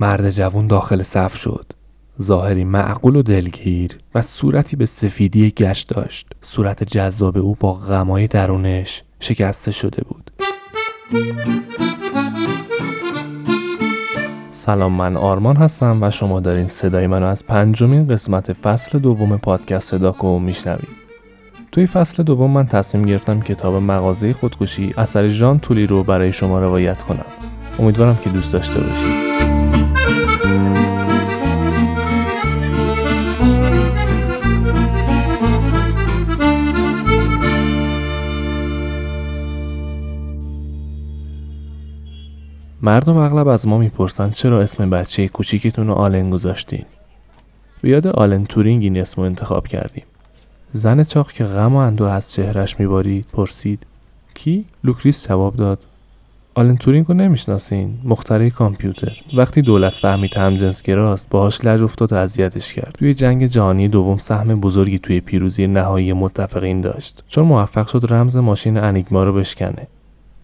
مرد جوون داخل صف شد. ظاهری معقول و دلگیر و صورتی به سفیدی گشت داشت. صورت جذاب او با غمای درونش شکسته شده بود. سلام من آرمان هستم و شما دارین صدای منو از پنجمین قسمت فصل دوم پادکست صداکو میشنوید. توی فصل دوم من تصمیم گرفتم کتاب مغازه خودکشی اثر ژان تولی رو برای شما روایت کنم. امیدوارم که دوست داشته باشید. مردم اغلب از ما می‌پرسن چرا اسم بچه کوچیکتون رو آلن گذاشتین؟ بیاد آلن تورینگ این اسم انتخاب کردیم. زن چاق که غم و اندوه از چهرش میبارید پرسید کی؟ لوکریس جواب داد. آلن تورینگ رو نمی‌شناسین مخترع کامپیوتر. وقتی دولت فهمید همجنسگراست باهاش لج افتاد و اذیتش کرد. توی جنگ جهانی دوم سهم بزرگی توی پیروزی نهایی متفقین داشت. چون موفق شد رمز ماشین انیگما رو بشکنه.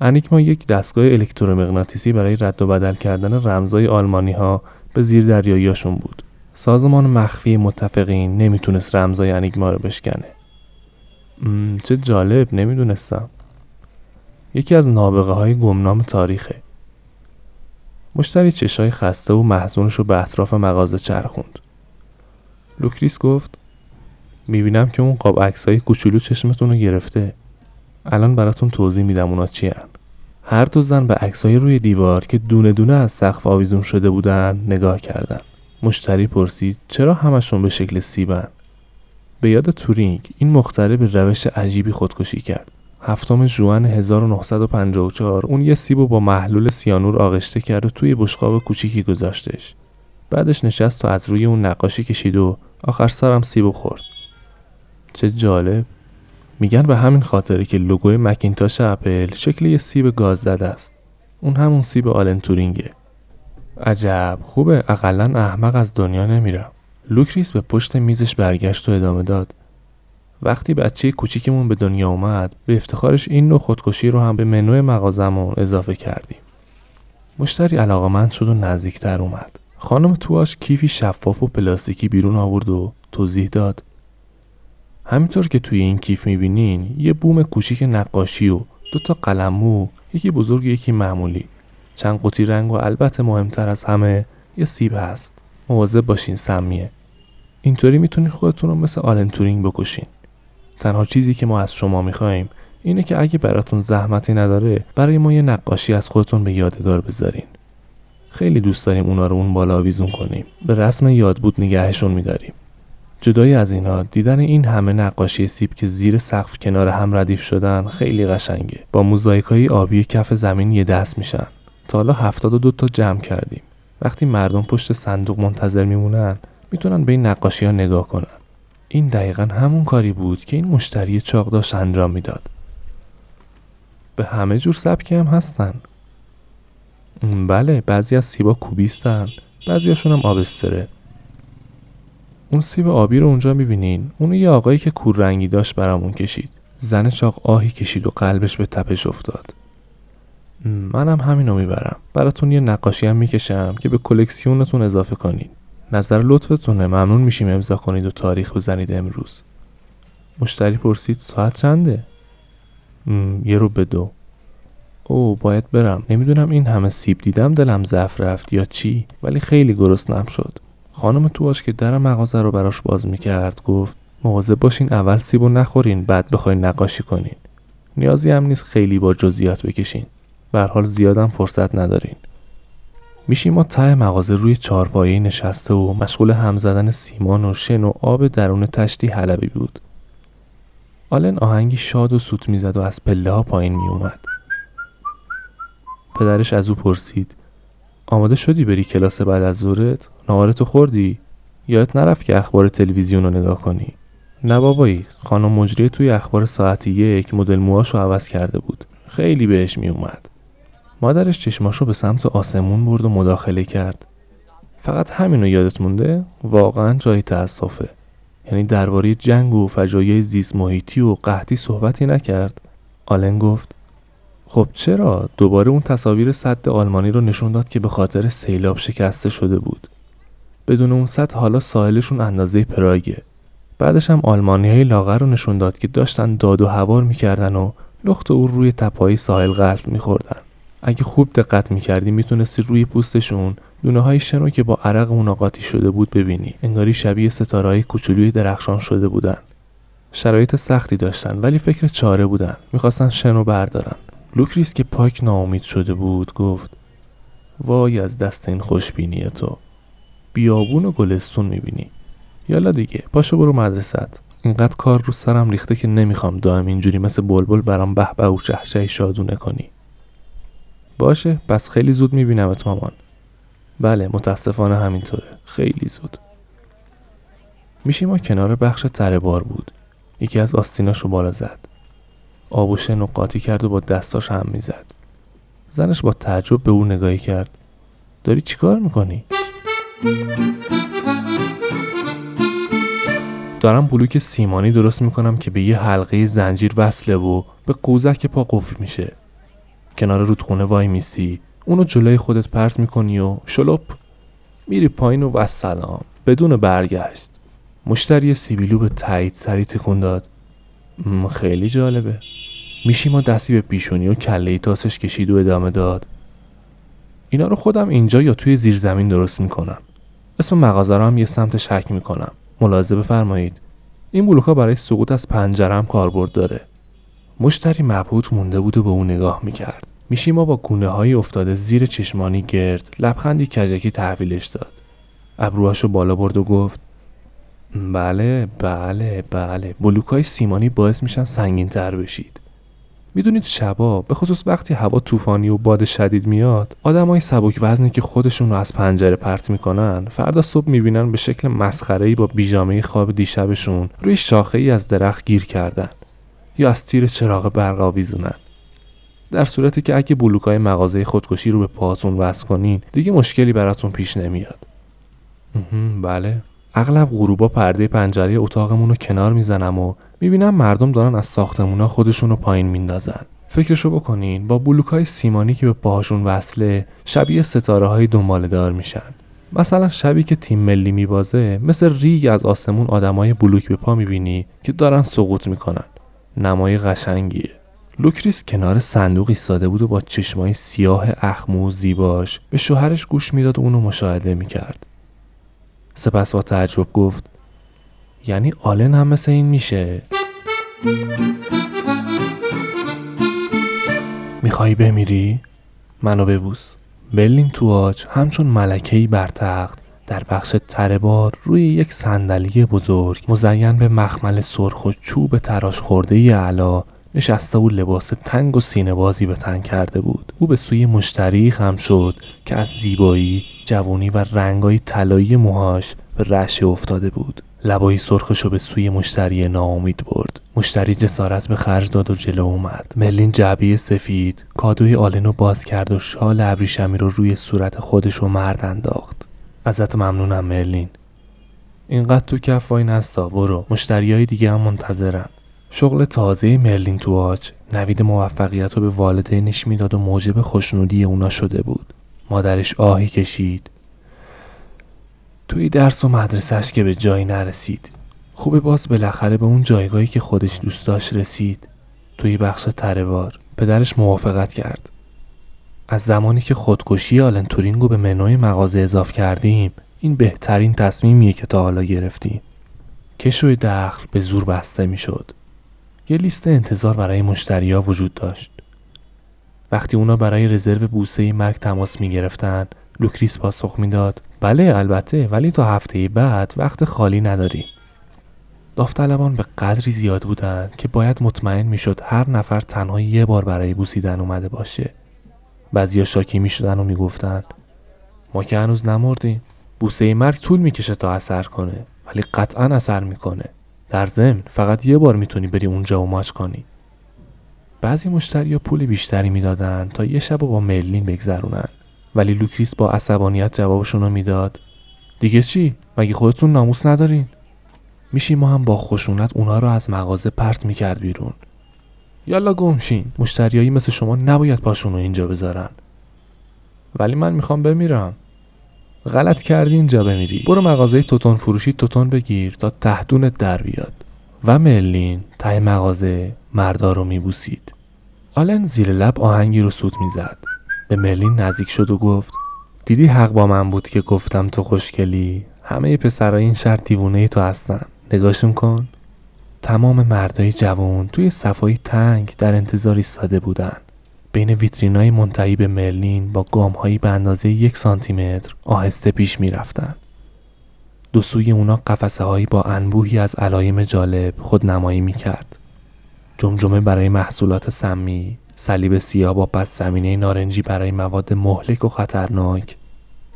انیگما یک دستگاه الکترومغناطیسی برای رد و بدل کردن رمزهای آلمانی ها به زیر دریاییاشون بود. سازمان مخفی متفقین نمی‌تونست رمزای انیگما رو بشکنه. چه جالب نمی‌دونستم. یکی از نابغه های گمنام تاریخه. مشتری چشای خسته و محزونش رو به اطراف مغازه چرخوند. لوکریس گفت می‌بینم که اون قاب عکسای کوچولو چشمتون رو گرفته. الان براتون توضیح میدم اونا چی هن. هر دو زن به عکسای روی دیوار که دونه دونه از سقف آویزون شده بودن نگاه کردن. مشتری پرسید چرا همشون به شکل سیبن به یاد تورینگ این مخترع به روش عجیبی خودکشی کرد. هفتم ژوئن 1954 اون یه سیبو با محلول سیانور آغشته کرد و توی بشقاب کوچیکی گذاشتش. بعدش نشست و از روی اون نقاشی کشید و آخر سرم سیبو خورد. چه جالب! میگن به همین خاطره که لوگوی مکینتاش اپل شکل یه سیب گاز زده است. اون همون سیب آلن تورینگه عجب خوبه. اقلا احمق از دنیا نمیرم لوکریس به پشت میزش برگشت و ادامه داد. وقتی بچه کوچیکمون به دنیا اومد به افتخارش این نوع خودکشی رو هم به منوی مغازمون اضافه کردیم. مشتری علاقمند شد و نزدیکتر اومد. خانم تواچ کیفی شفاف و پلاستیکی بیرون آورد و توضیح داد. همینطور که توی این کیف می‌بینین یه بوم کوچیک نقاشی و دو تا قلمو یکی بزرگ یکی معمولی. چند قوطی رنگ و البته مهمتر از همه یه سیب هست. مواظب باشین سمیه. اینطوری می‌تونین خودتون رو مثل آلن تورینگ بکشین. تنها چیزی که ما از شما می‌خوایم اینه که اگه براتون زحمتی نداره برای ما یه نقاشی از خودتون به یادگار بذارین. خیلی دوست داریم اونا رو اون بالا آویزون کنیم. به رسم یاد بود نگهشون میداریم. جدای از اینا دیدن این همه نقاشی سیب که زیر سقف کنار هم ردیف شدن خیلی قشنگه. با موزاییکای آبی کف زمین یه دست میشن. تا حالا هفتاد و دو تا جمع کردیم. وقتی مردم پشت صندوق منتظر میمونن می‌تونن به این نقاشی ها نگاه کنن. این دقیقا همون کاری بود که این مشتری چاق داشت انجام می‌داد. به همه جور سبکی هم هستن. بله بعضی از سیبا کوبیستن بعضیاشون هم آبستره. اون سیب آبی رو اونجا می‌بینین. اونو یه آقایی که کور رنگی داشت برامون کشید. زن چاق آهی کشید و قلبش به تپش افتاد. منم همینو می‌برم. براتون یه نقاشی هم می‌کشم که به کلکسیونتون اضافه کنید. نظر لطفتونه. ممنون میشیم امضا کنید و تاریخ بزنید امروز. مشتری پرسید ساعت چنده؟ یه رو به دو. او باید برم. نمی‌دونم این همه سیب دیدم دلم ضعف رفت یا چی ولی خیلی گرسنم شد. خانم تواش که در مغازه رو براش باز می‌کرد گفت مواظب باشین اول سیب و نخورین بعد بخواین نقاشی کنین. نیازی هم نیست خیلی با جزئیات بکشین. به حال زیادم فرصت ندارین. میشیم ما ته مغازه روی چارپایه نشسته و مشغول هم زدن سیمان و شن و آب درون تشتی حلبی بود. آلن آهنگی شاد و سوت می‌زد و از پله ها پایین میومد پدرش از او پرسید آماده شدی بری کلاس بعد از ظهرت؟ نهارتو خوردی؟ یادت نرفت که اخبار تلویزیون رو نگاه کنی؟ نه بابایی خانم مجری توی اخبار ساعت یک مدل موهاشو عوض کرده بود. خیلی بهش میومد مادرش چشماشو به سمت آسمون برد و مداخله کرد. فقط همینو یادت مونده؟ واقعا جای تاسفه. یعنی درباره جنگ و فجایع زیست محیطی و قحطی صحبتی نکرد. آلن گفت خب چرا؟ دوباره اون تصاویر صد آلمانی رو نشون داد که به خاطر سیلاب شکسته شده بود. بدون اون سد حالا ساحلشون اندازه پراگه. بعدش هم آلمانی های لاغر رو نشون داد که داشتن داد و هوار می‌کردن و لخت و عور روی تپه‌های ساحل غلت میخوردن. اگه خوب دقت می‌کردی می‌تونستی روی پوستشون دونه های شن رو که با عرق اون قاطی شده بود ببینی. انگاری شبیه ستاره های کوچولوی درخشان شده بودن. شرایط سختی داشتن ولی فکر چاره بودن. می‌خواستن شن رو بردارن. لوکریس که پاک ناامید شده بود گفت وای از دست این خوشبینی تو. بیابون و گلستون می‌بینی. یالا دیگه پاشو برو مدرست اینقدر کار رو سرم ریخته که نمی‌خوام دائم اینجوری مثل بلبل برام به به و چهچه شادونه کنی. باشه پس خیلی زود میبینمت مامان. بله متاسفانه همینطوره. خیلی زود. ما کنار بخش تره بار بود. یکی از آستیناش رو بالا زد. آب و شن قاطی کرد و با دستاش هم می‌زد. زنش با تعجب به او نگاهی کرد. داری چیکار می‌کنی؟ دارم بلوک سیمانی درست می‌کنم که به یه حلقه زنجیر وصله و به قوزک پا قفل میشه. کنار رودخونه وای میسی اونو جلوی خودت پرت می‌کنی و شلوپ. میری پایین و سلام بدون برگشت. مشتری سیبیلو به تایید سری تکون داد. خیلی جالبه. میشی ما دستی به پیشونی و کله تاسش کشید و ادامه داد. اینا رو خودم اینجا یا توی زیر زمین درست می‌کنم. اسم مغازه رو هم یه سمت شک می‌کنم. ملاحظه بفرمایید. این بلوکا برای سقوط از پنجره هم کاربرد داره. مشتری مبهوت مونده بود و به اون نگاه می‌کرد. ما با گونه های افتاده زیر چشمانی گرد لبخندی کجکی تحویلش داد. ابروهاشو بالا برد و گفت بله بله بله. بلوک های سیمانی باعث میشن سنگین تر بشید. می‌دونید شبا به خصوص وقتی هوا طوفانی و باد شدید میاد آدمای سبک وزنی که خودشون رو از پنجره پرت می‌کنن فردا صبح می‌بینن به شکل مسخره با بیجامه خواب دیشبشون روی شاخه ای از درخت گیر کردن یا از تیر چراغ برق آویزونن. در صورتی که اگه بلوکای مغازه خودکشی رو به پاتون وصل کنین دیگه مشکلی براتون پیش نمیاد. بله. اغلب غروبا پرده پنجره اتاقمون رو کنار می‌زنم و می‌بینم مردم دارن از ساختمونا خودشون رو پایین میندازن. فکرشو بکنین با بلوک های سیمانی که به پاهاشون وصله شبیه ستاره های دنباله دار میشن. مثلا شبی که تیم ملی میبازه مثل ریگ از آسمون آدمای بلوک به پا می‌بینی که دارن سقوط می‌کنن. نمای قشنگیه. لوکریس کنار صندوق ایستاده بود و با چشمای سیاه اخمو و زیباش به شوهرش گوش می‌داد و اونو مشاهده می‌کرد. سپس با تعجب گفت یعنی آلن هم مثل این میشه میخوایی بمیری؟ منو ببوس بلین تواج همچون ملکهی بر تخت در بخش تربار روی یک صندلی بزرگ مزین به مخمل سرخ و چوب تراش خورده ای علا نشسته و لباس تنگ و سینه بازی به تن کرده بود. او به سوی مشتری خم شد که از زیبایی جوانی و رنگای طلایی موهاش به رشه افتاده بود. لبایی سرخش رو به سوی مشتری ناامید برد. مشتری جسارت به خرج داد و جلو اومد. ملین جعبه سفید کادوی آلن باز کرد و شال ابریشمی رو روی صورت خودش رو مرد انداخت. ازت ممنونم مرلین. اینقدر تو کف وای نستا برو. مشتری های دیگه هم منتظرن. شغل تازه مرلین تواچ نوید موفقیت رو به والدینش می‌داد و موجب خوشنودی اونا شده بود. مادرش آهی کشید. توی درس و مدرسهش که به جایی نرسید. خوبه باز بالاخره به اون جایگاهی که خودش دوست داشت رسید. توی بخش تروار پدرش موافقت کرد. از زمانی که خودکشی آلن تورینگو به منوی مغازه اضاف کردیم این بهترین تصمیمیه که تا حالا گرفتیم. کشوی دخل به زور بسته می‌شد. یه لیست انتظار برای مشتریا وجود داشت. وقتی اونا برای رزرو بوسه مرگ تماس می گرفتن لوکریس پاسخ می‌داد بله البته ولی تا هفته بعد وقت خالی نداریم داوطلبان به قدری زیاد بودند که باید مطمئن می‌شد هر نفر تنها یه بار برای بوسیدن اومده باشه. بعضیا شاکی می‌شدن و می‌گفتند ما که هنوز نمردیم. بوسه مرگ طول می‌کشه تا اثر کنه ولی قطعا اثر می‌کنه. در ضمن فقط یه بار می‌تونی بری اونجا و ماچ کنی. بعضی مشتری پول بیشتری می‌دادن تا یه شب با مرلین بگذرونن. ولی لوکریس با عصبانیت جوابشون رو می‌داد. دیگه چی؟ مگه خودتون ناموس ندارین؟ میشیما هم با خشونت اونا رو از مغازه پرت می‌کرد بیرون. یالا گمشین. مشتریایی مثل شما نباید پاشون رو اینجا بذارن. ولی من می‌خوام بمیرم. غلط کردی اینجا بمیری. برو مغازه توتون فروشی توتون بگیر تا ته دونت در بیاد. و ملین ته مغازه مردا رو میبوسید. آلن زیر لب آهنگی رو سوت می‌زد. به ملین نزدیک شد و گفت دیدی حق با من بود که گفتم تو خوشگلی؟ همه پسرای این شهر دیوونه تو هستن. نگاهشون کن. تمام مردای جوان توی صفایی تنگ در انتظاری ساده بودن. بین ویترینای منتهی به مرلین با گامهایی به اندازه یک سانتیمتر آهسته پیش می‌رفتند. دو سوی اونا قفسه هایی با انبوهی از علایم جالب خود نمایی می کرد. جمجمه برای محصولات سمی، صلیب سیاه با پس زمینه نارنجی برای مواد مهلک و خطرناک،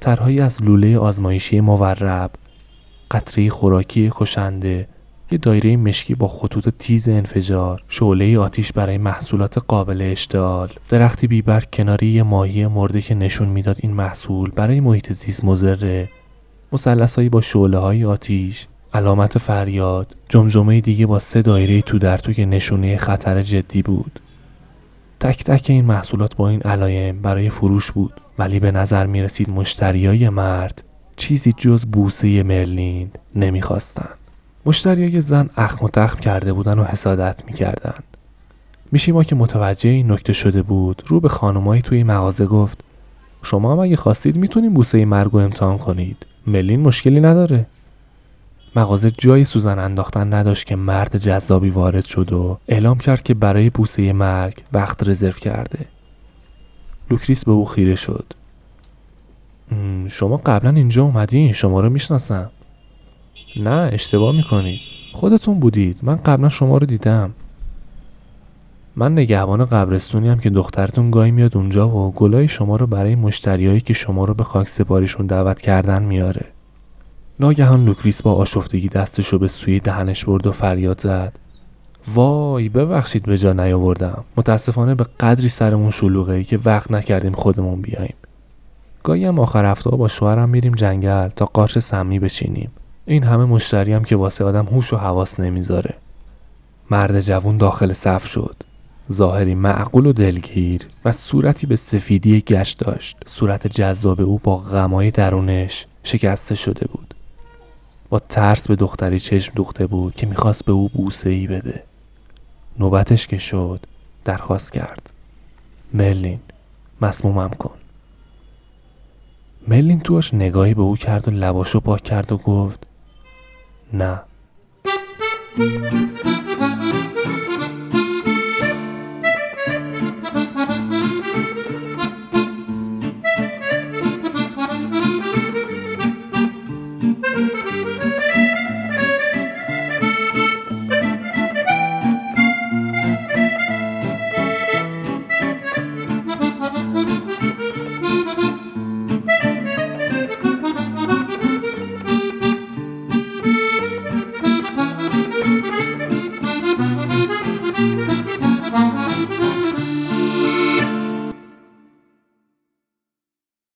طرحهایی از لوله آزمایشی مورب، قطره خوراکی کشنده یه دایره مشکی با خطوط تیز انفجار شعله آتیش برای محصولات قابل اشتعال. درختی بیبر کناری یه ماهی مرده که نشون می‌داد این محصول برای محیط زیست مضره. مثلثهایی با شعله های آتیش علامت فریاد جمجمه دیگه با سه دایره تو در تو که نشونه خطر جدی بود. تک تک این محصولات با این علایم برای فروش بود. ولی به نظر می رسید مشتریای مرد چیزی جز بوسه مرلین نمی‌خواستن. مشتریای زن اخم و تخم کرده بودن و حسادت می‌کردن. میشیما که متوجه این نکته شده بود رو به خانمایی توی مغازه گفت شما هم اگه خواستید می‌تونید بوسه مرگ رو امتحان کنید. ملین مشکلی نداره. مغازه جایی سوزن انداختن نداشت که مرد جذابی وارد شد و اعلام کرد که برای بوسه مرگ وقت رزرو کرده. لوکریس به او خیره شد. شما قبلا اینجا اومدین؟ شما رو می‌شناسم. نه اشتباه می‌کنید. خودتون بودید. من قبلا شما رو دیدم. من نگهبان قبرستونی هم که دخترتون گاهی میاد اونجا و گلای شما رو برای مشتریایی که شما رو به خاک سپاریشون دعوت کردن میاره. ناگهان لوکریس با آشفتگی دستشو به سوی دهنش برد و فریاد زد. وای ببخشید به جا نیاوردم. متاسفانه به قدری سرمون شلوغه که وقت نکردیم خودمون بیایم. گاهی هم آخر هفته با شوهرم میریم جنگل تا قارچ سمی بچینیم. این همه مشتری هم که واسه آدم هوش و حواس نمی‌ذاره. مرد جوون داخل صف شد. ظاهری معقول و دلگیر و صورتی به سفیدی گشت داشت. صورت جذاب او با غمای درونش شکسته شده بود. با ترس به دختری چشم دوخته بود که می‌خواست به او بوسه ای بده. نوبتش که شد درخواست کرد. مرلین مسمومم کن. مرلین توش نگاهی به او کرد و لباشو پاک کرد و گفت نه